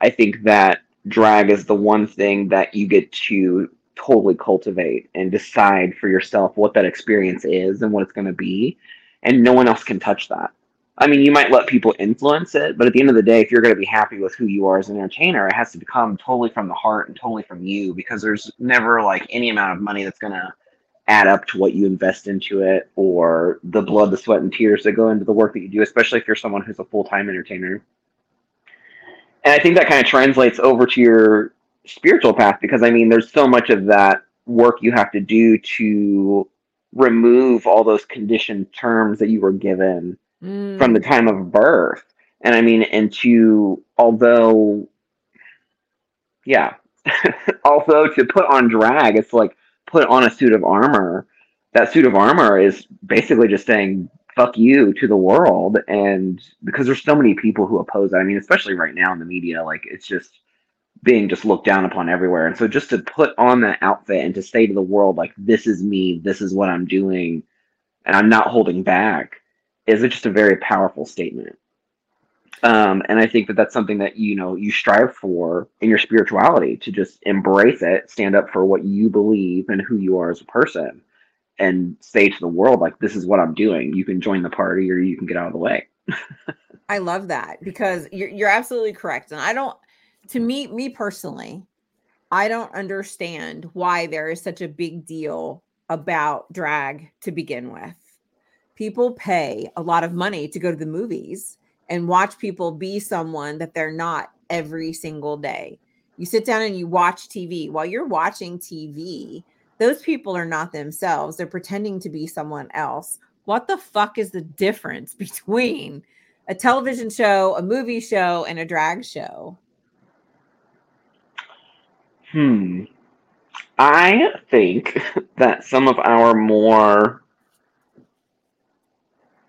I think that drag is the one thing that you get to totally cultivate and decide for yourself what that experience is and what it's going to be. And no one else can touch that. I mean, you might let people influence it, but at the end of the day, if you're going to be happy with who you are as an entertainer, it has to become totally from the heart and totally from you because there's never like any amount of money that's going to add up to what you invest into it or the blood, the sweat, and tears that go into the work that you do, especially if you're someone who's a full time entertainer. And I think that kind of translates over to your spiritual path because I mean, there's so much of that work you have to do to remove all those conditioned terms that you were given mm. from the time of birth. And I mean, and to, although, yeah, although to put on drag, it's like, put on a suit of armor, that suit of armor is basically just saying fuck you to the world and because there's so many people who oppose that. I mean, especially right now in the media, like it's just being just looked down upon everywhere. And so just to put on that outfit and to say to the world like this is me, this is what I'm doing and I'm not holding back is just a very powerful statement. Um, and I think that that's something that you know you strive for in your spirituality to just embrace it, stand up for what you believe and who you are as a person, and say to the world like, "This is what I'm doing. You can join the party or you can get out of the way." I love that because you're you're absolutely correct, and I don't. To me, me personally, I don't understand why there is such a big deal about drag to begin with. People pay a lot of money to go to the movies and watch people be someone that they're not every single day. You sit down and you watch TV. While you're watching TV, those people are not themselves. They're pretending to be someone else. What the fuck is the difference between a television show, a movie show, and a drag show? Hmm. I think that some of our more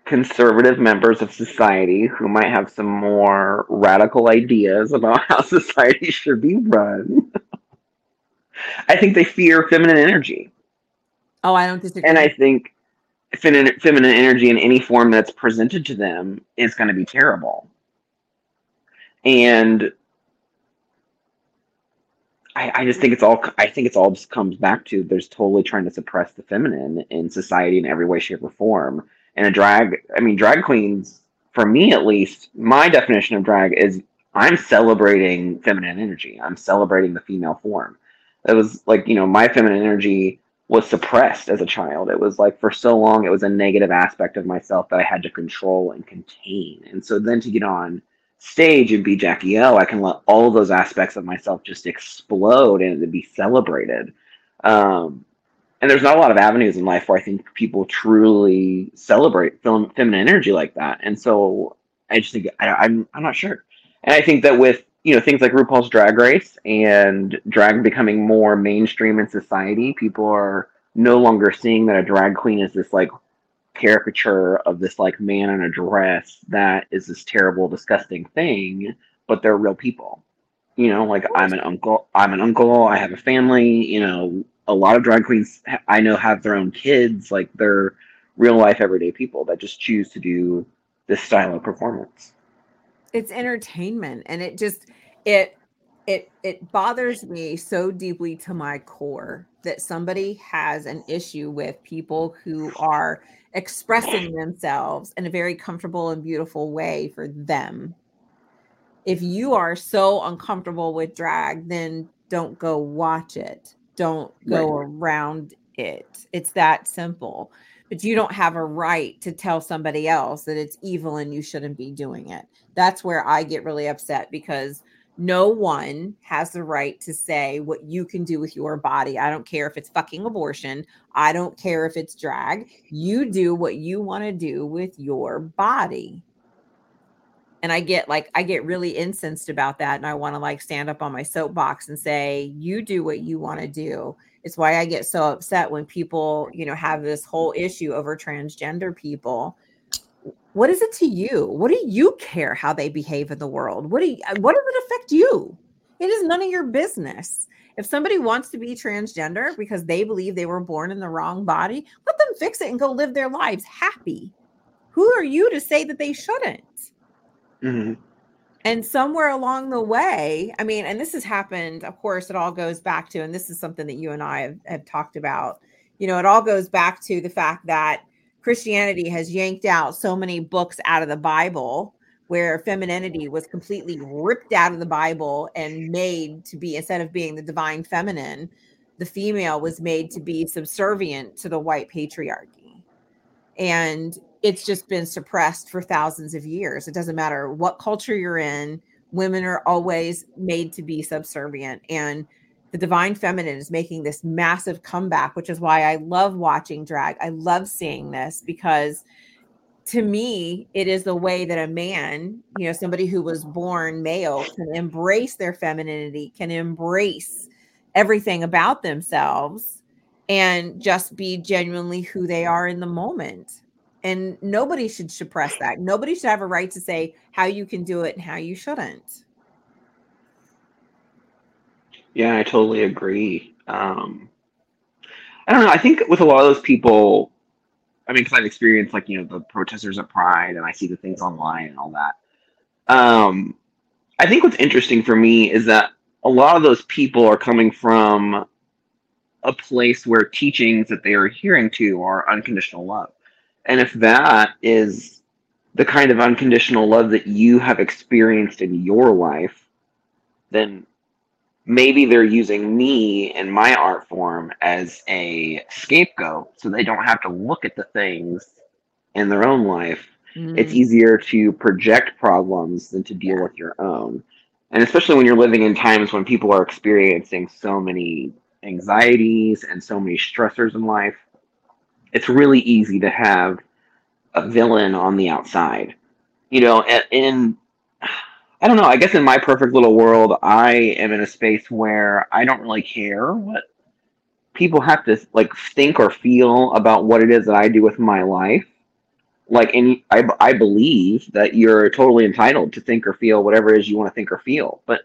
conservative members of society who might have some more radical ideas about how society should be run, I think they fear feminine energy. Oh, I don't disagree. And I think feminine, feminine energy in any form that's presented to them is going to be terrible. And I, I just think it's all I think it's all just comes back to there's totally trying to suppress the feminine in society in every way, shape, or form. And a drag I mean drag queens, for me at least, my definition of drag is I'm celebrating feminine energy. I'm celebrating the female form. It was like, you know, my feminine energy was suppressed as a child. It was like for so long it was a negative aspect of myself that I had to control and contain. And so then to get on stage and be Jackie O, I can let all those aspects of myself just explode and be celebrated. Um, and there's not a lot of avenues in life where I think people truly celebrate fem- feminine energy like that. And so I just think I, I'm I'm not sure. And I think that with you know things like RuPaul's Drag Race and drag becoming more mainstream in society, people are no longer seeing that a drag queen is this like caricature of this like man in a dress that is this terrible, disgusting thing, but they're real people. You know, like I'm an uncle. I'm an uncle. I have a family. You know, a lot of drag queens I know have their own kids. Like they're real life, everyday people that just choose to do this style of performance. It's entertainment, and it just it it it bothers me so deeply to my core that somebody has an issue with people who are expressing themselves in a very comfortable and beautiful way for them. If you are so uncomfortable with drag, then don't go watch it. Don't go right. around it. It's that simple. But you don't have a right to tell somebody else that it's evil and you shouldn't be doing it. That's where I get really upset because no one has the right to say what you can do with your body. I don't care if it's fucking abortion. I don't care if it's drag. You do what you want to do with your body. And I get like, I get really incensed about that. And I want to like stand up on my soapbox and say, you do what you want to do. It's why I get so upset when people, you know, have this whole issue over transgender people what is it to you? What do you care how they behave in the world? What do you, uh, what does it affect you? It is none of your business. If somebody wants to be transgender because they believe they were born in the wrong body, let them fix it and go live their lives happy. Who are you to say that they shouldn't? Mm-hmm. And somewhere along the way, I mean, and this has happened, of course, it all goes back to, and this is something that you and I have, have talked about, you know, it all goes back to the fact that Christianity has yanked out so many books out of the Bible where femininity was completely ripped out of the Bible and made to be, instead of being the divine feminine, the female was made to be subservient to the white patriarchy. And it's just been suppressed for thousands of years. It doesn't matter what culture you're in, women are always made to be subservient. And the divine feminine is making this massive comeback, which is why I love watching drag. I love seeing this because to me, it is the way that a man, you know, somebody who was born male can embrace their femininity, can embrace everything about themselves and just be genuinely who they are in the moment. And nobody should suppress that. Nobody should have a right to say how you can do it and how you shouldn't. Yeah, I totally agree. Um, I don't know. I think with a lot of those people, I mean, because I've experienced like you know the protesters at Pride, and I see the things online and all that. Um, I think what's interesting for me is that a lot of those people are coming from a place where teachings that they are adhering to are unconditional love, and if that is the kind of unconditional love that you have experienced in your life, then maybe they're using me and my art form as a scapegoat so they don't have to look at the things in their own life Mm. It's easier to project problems than to deal yeah. with your own. And especially when you're living in times when people are experiencing so many anxieties and so many stressors in life, it's really easy to have a villain on the outside. You know, in I don't know, I guess in my perfect little world, I am in a space where I don't really care what people have to like think or feel about what it is that I do with my life. Like, and I, I believe that you're totally entitled to think or feel whatever it is you want to think or feel. But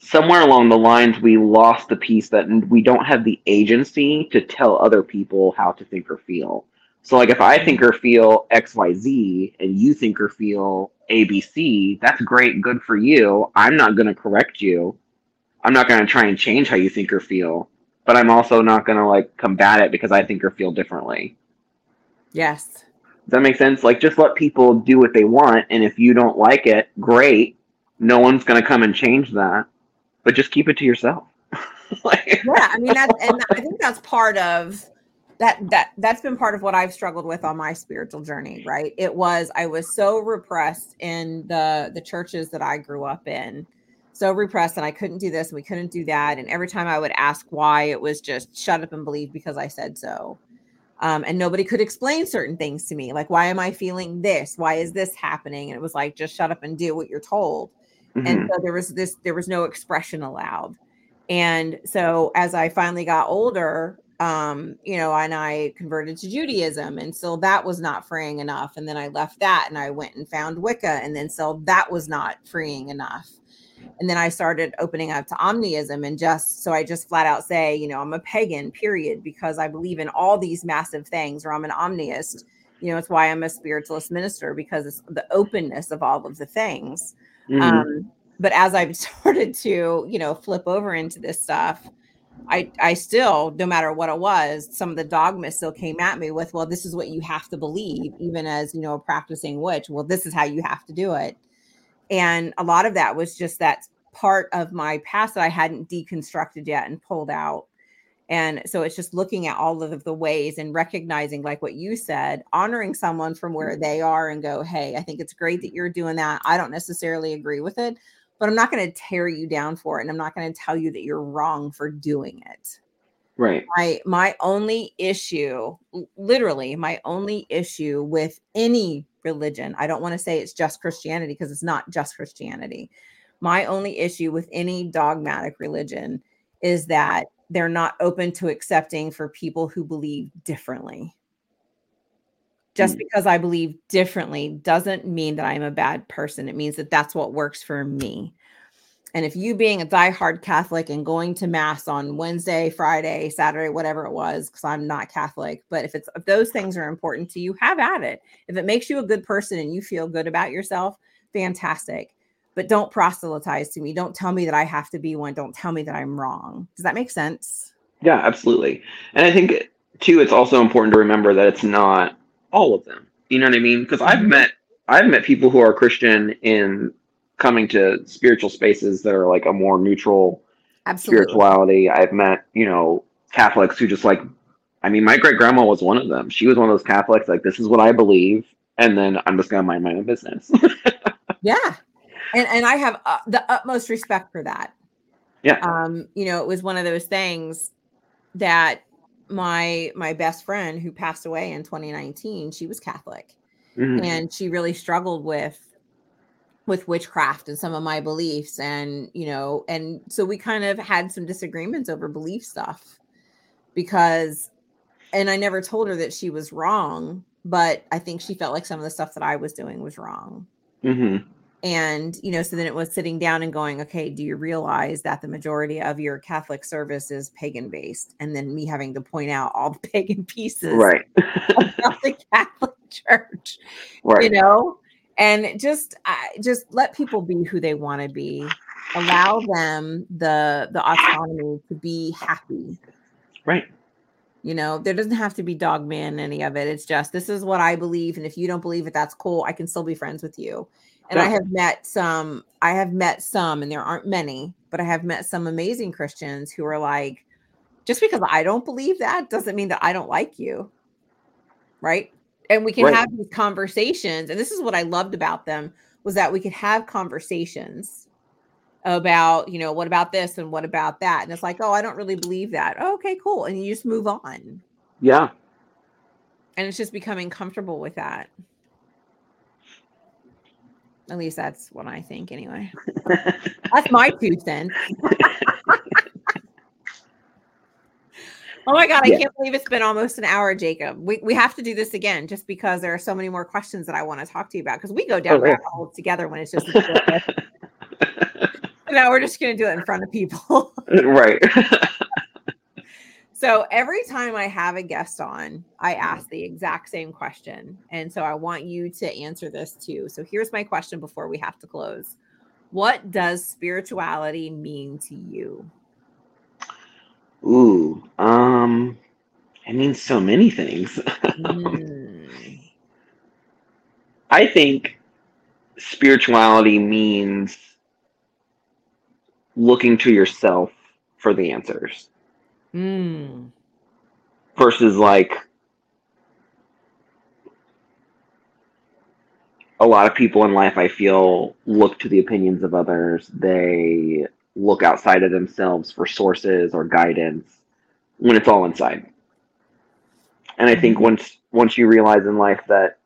somewhere along the lines, we lost the piece that we don't have the agency to tell other people how to think or feel. So, like, if I think or feel X, Y, Z, and you think or feel A, B, C, that's great, good for you. I'm not going to correct you. I'm not going to try and change how you think or feel but I'm also not gonna like combat it because I think or feel differently. Yes. Does that make sense? Like just let people do what they want, and if you don't like it, great. No one's gonna come and change that, but just keep it to yourself. like, yeah, I mean that's and I think that's part of that that that's been part of what I've struggled with on my spiritual journey, right? It was I was so repressed in the the churches that I grew up in so repressed and I couldn't do this and we couldn't do that. And every time I would ask why, it was just shut up and believe because I said so. Um, and nobody could explain certain things to me. Like, why am I feeling this? Why is this happening? And it was like, just shut up and do what you're told. Mm-hmm. And so there was this, there was no expression allowed. And so as I finally got older, um, you know, and I converted to Judaism, and so that was not freeing enough. And then I left that and I went and found Wicca, and then so that was not freeing enough and then I started opening up to omniism and just so I just flat out say, you know, I'm a pagan, period, because I believe in all these massive things, or I'm an omniist. You know, it's why I'm a spiritualist minister because it's the openness of all of the things. Mm-hmm. Um, but as I've started to, you know, flip over into this stuff, I I still, no matter what it was, some of the dogma still came at me with, well, this is what you have to believe, even as you know, practicing witch. Well, this is how you have to do it and a lot of that was just that part of my past that I hadn't deconstructed yet and pulled out. And so it's just looking at all of the ways and recognizing, like what you said, honoring someone from where mm-hmm. they are and go, Hey, I think it's great that you're doing that. I don't necessarily agree with it, but I'm not going to tear you down for it. And I'm not going to tell you that you're wrong for doing it. Right. My my only issue, literally, my only issue with any religion. I don't want to say it's just Christianity because it's not just Christianity. My only issue with any dogmatic religion is that they're not open to accepting for people who believe differently. Just mm. because I believe differently doesn't mean that I'm a bad person. It means that that's what works for me. And if you being a diehard Catholic and going to mass on Wednesday, Friday, Saturday, whatever it was, because I'm not Catholic, but if it's if those things are important to you, have at it. If it makes you a good person and you feel good about yourself, fantastic. But don't proselytize to me. Don't tell me that I have to be one. Don't tell me that I'm wrong. Does that make sense? Yeah, absolutely. And I think too, it's also important to remember that it's not all of them. You know what I mean? Because I've mm-hmm. met I've met people who are Christian in coming to spiritual spaces that are like a more neutral Absolutely. spirituality. I've met, you know, Catholics who just like, I mean, my great grandma was one of them. She was one of those Catholics, like, this is what I believe. And then I'm just going to mind my own business. yeah. And, and I have uh, the utmost respect for that. Yeah. Um, you know, it was one of those things that my my best friend who passed away in 2019, she was Catholic. Mm-hmm. And she really struggled with with witchcraft and some of my beliefs and you know and so we kind of had some disagreements over belief stuff because and i never told her that she was wrong but i think she felt like some of the stuff that i was doing was wrong mm-hmm. And you know so then it was sitting down and going okay do you realize that the majority of your catholic service is pagan based? And then me having to point out all the pagan pieces right. of the catholic church right. you know? And just just let people be who they want to be. Allow them the the autonomy to be happy. Right. You know there doesn't have to be dogma in any of it. It's just this is what i believe and if you don't believe it that's cool. I can still be friends with you and yeah. i have met some i have met some and there aren't many but i have met some amazing christians who are like just because i don't believe that doesn't mean that i don't like you right and we can Right. have these conversations and this is what i loved about them was that we could have conversations about you know what about this and what about that and it's like oh i don't really believe that oh, okay cool and you just move on Yeah. and it's just becoming comfortable with that at least that's what i think anyway. That's my two cents oh my god i Yeah. can't believe it's been almost an hour jacob. We, we have to do this again just because there are so many more questions that i want to talk to you about because we go down Oh, rabbit holes together when it's just now we're just going to do it in front of people. Right. So every time I have a guest on, I ask the exact same question. And so I want you to answer this too. So here's my question before we have to close What does spirituality mean to you? Ooh. Um. It means so many things. Mm, I think spirituality means looking to yourself for the answers mm, versus like a lot of people in life I feel look to the opinions of others. They look outside of themselves for sources or guidance when it's all inside. And I think Mhm. once once you realize in life that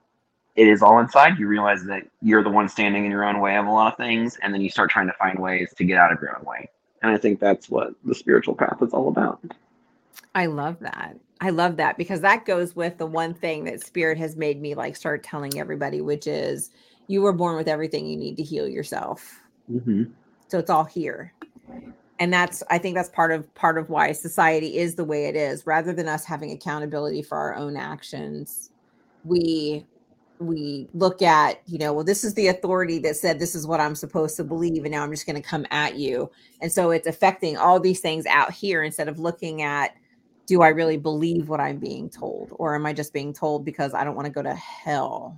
it is all inside, you realize that you're the one standing in your own way of a lot of things, and then you start trying to find ways to get out of your own way. And I think that's what the spiritual path is all about. I love that. I love that because that goes with the one thing that spirit has made me like start telling everybody, which is you were born with everything you need to heal yourself. Mm-hmm. so it's all here and that's i think that's part of part of why society is the way it is rather than us having accountability for our own actions we we look at you know well this is the authority that said this is what i'm supposed to believe and now i'm just going to come at you and so it's affecting all these things out here instead of looking at do i really believe what i'm being told or am i just being told because i don't want to go to hell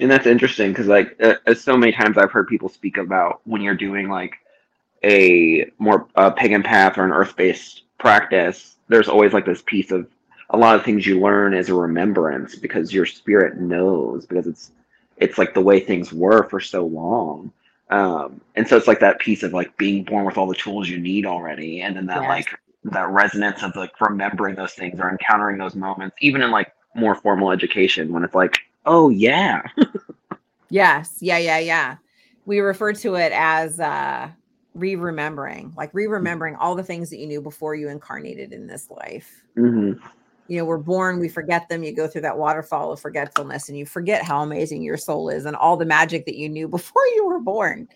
And that's interesting because, like, uh, uh, so many times I've heard people speak about when you're doing like a more uh, pagan path or an earth-based practice. There's always like this piece of a lot of things you learn as a remembrance because your spirit knows because it's it's like the way things were for so long. Um, and so it's like that piece of like being born with all the tools you need already, and then that Yes. like that resonance of like remembering those things or encountering those moments, even in like more formal education when it's like, oh yeah, Yes. Yeah. Yeah. Yeah. We refer to it as uh, re remembering, like re remembering all the things that you knew before you incarnated in this life. hmm You know, we're born, we forget them. You go through that waterfall of forgetfulness and you forget how amazing your soul is and all the magic that you knew before you were born.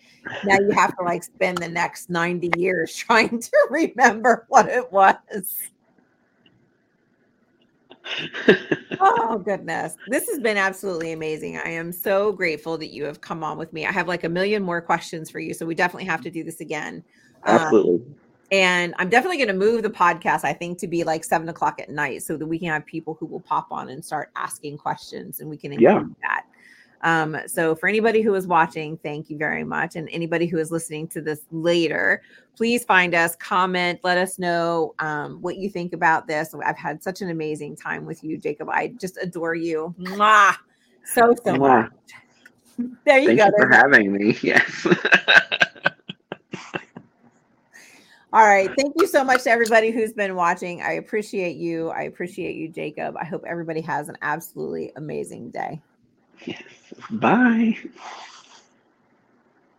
Now you have to like spend the next 90 years trying to remember what it was. Oh goodness. This has been absolutely amazing. I am so grateful that you have come on with me. I have like a million more questions for you, so we definitely have to do this again. Um, Absolutely. And I'm definitely going to move the podcast, I think, to be like seven o'clock at night so that we can have people who will pop on and start asking questions and we can include Yeah. that. Um, so for anybody who is watching, thank you very much. And anybody who is listening to this later, please find us, comment, let us know um, what you think about this. I've had such an amazing time with you, Jacob. I just adore you. Mwah! So, so Mwah. much. There you Thank go. you for having me. Yes. All right. Thank you so much to everybody who's been watching. I appreciate you. I appreciate you, Jacob. I hope everybody has an absolutely amazing day. yes. Bye.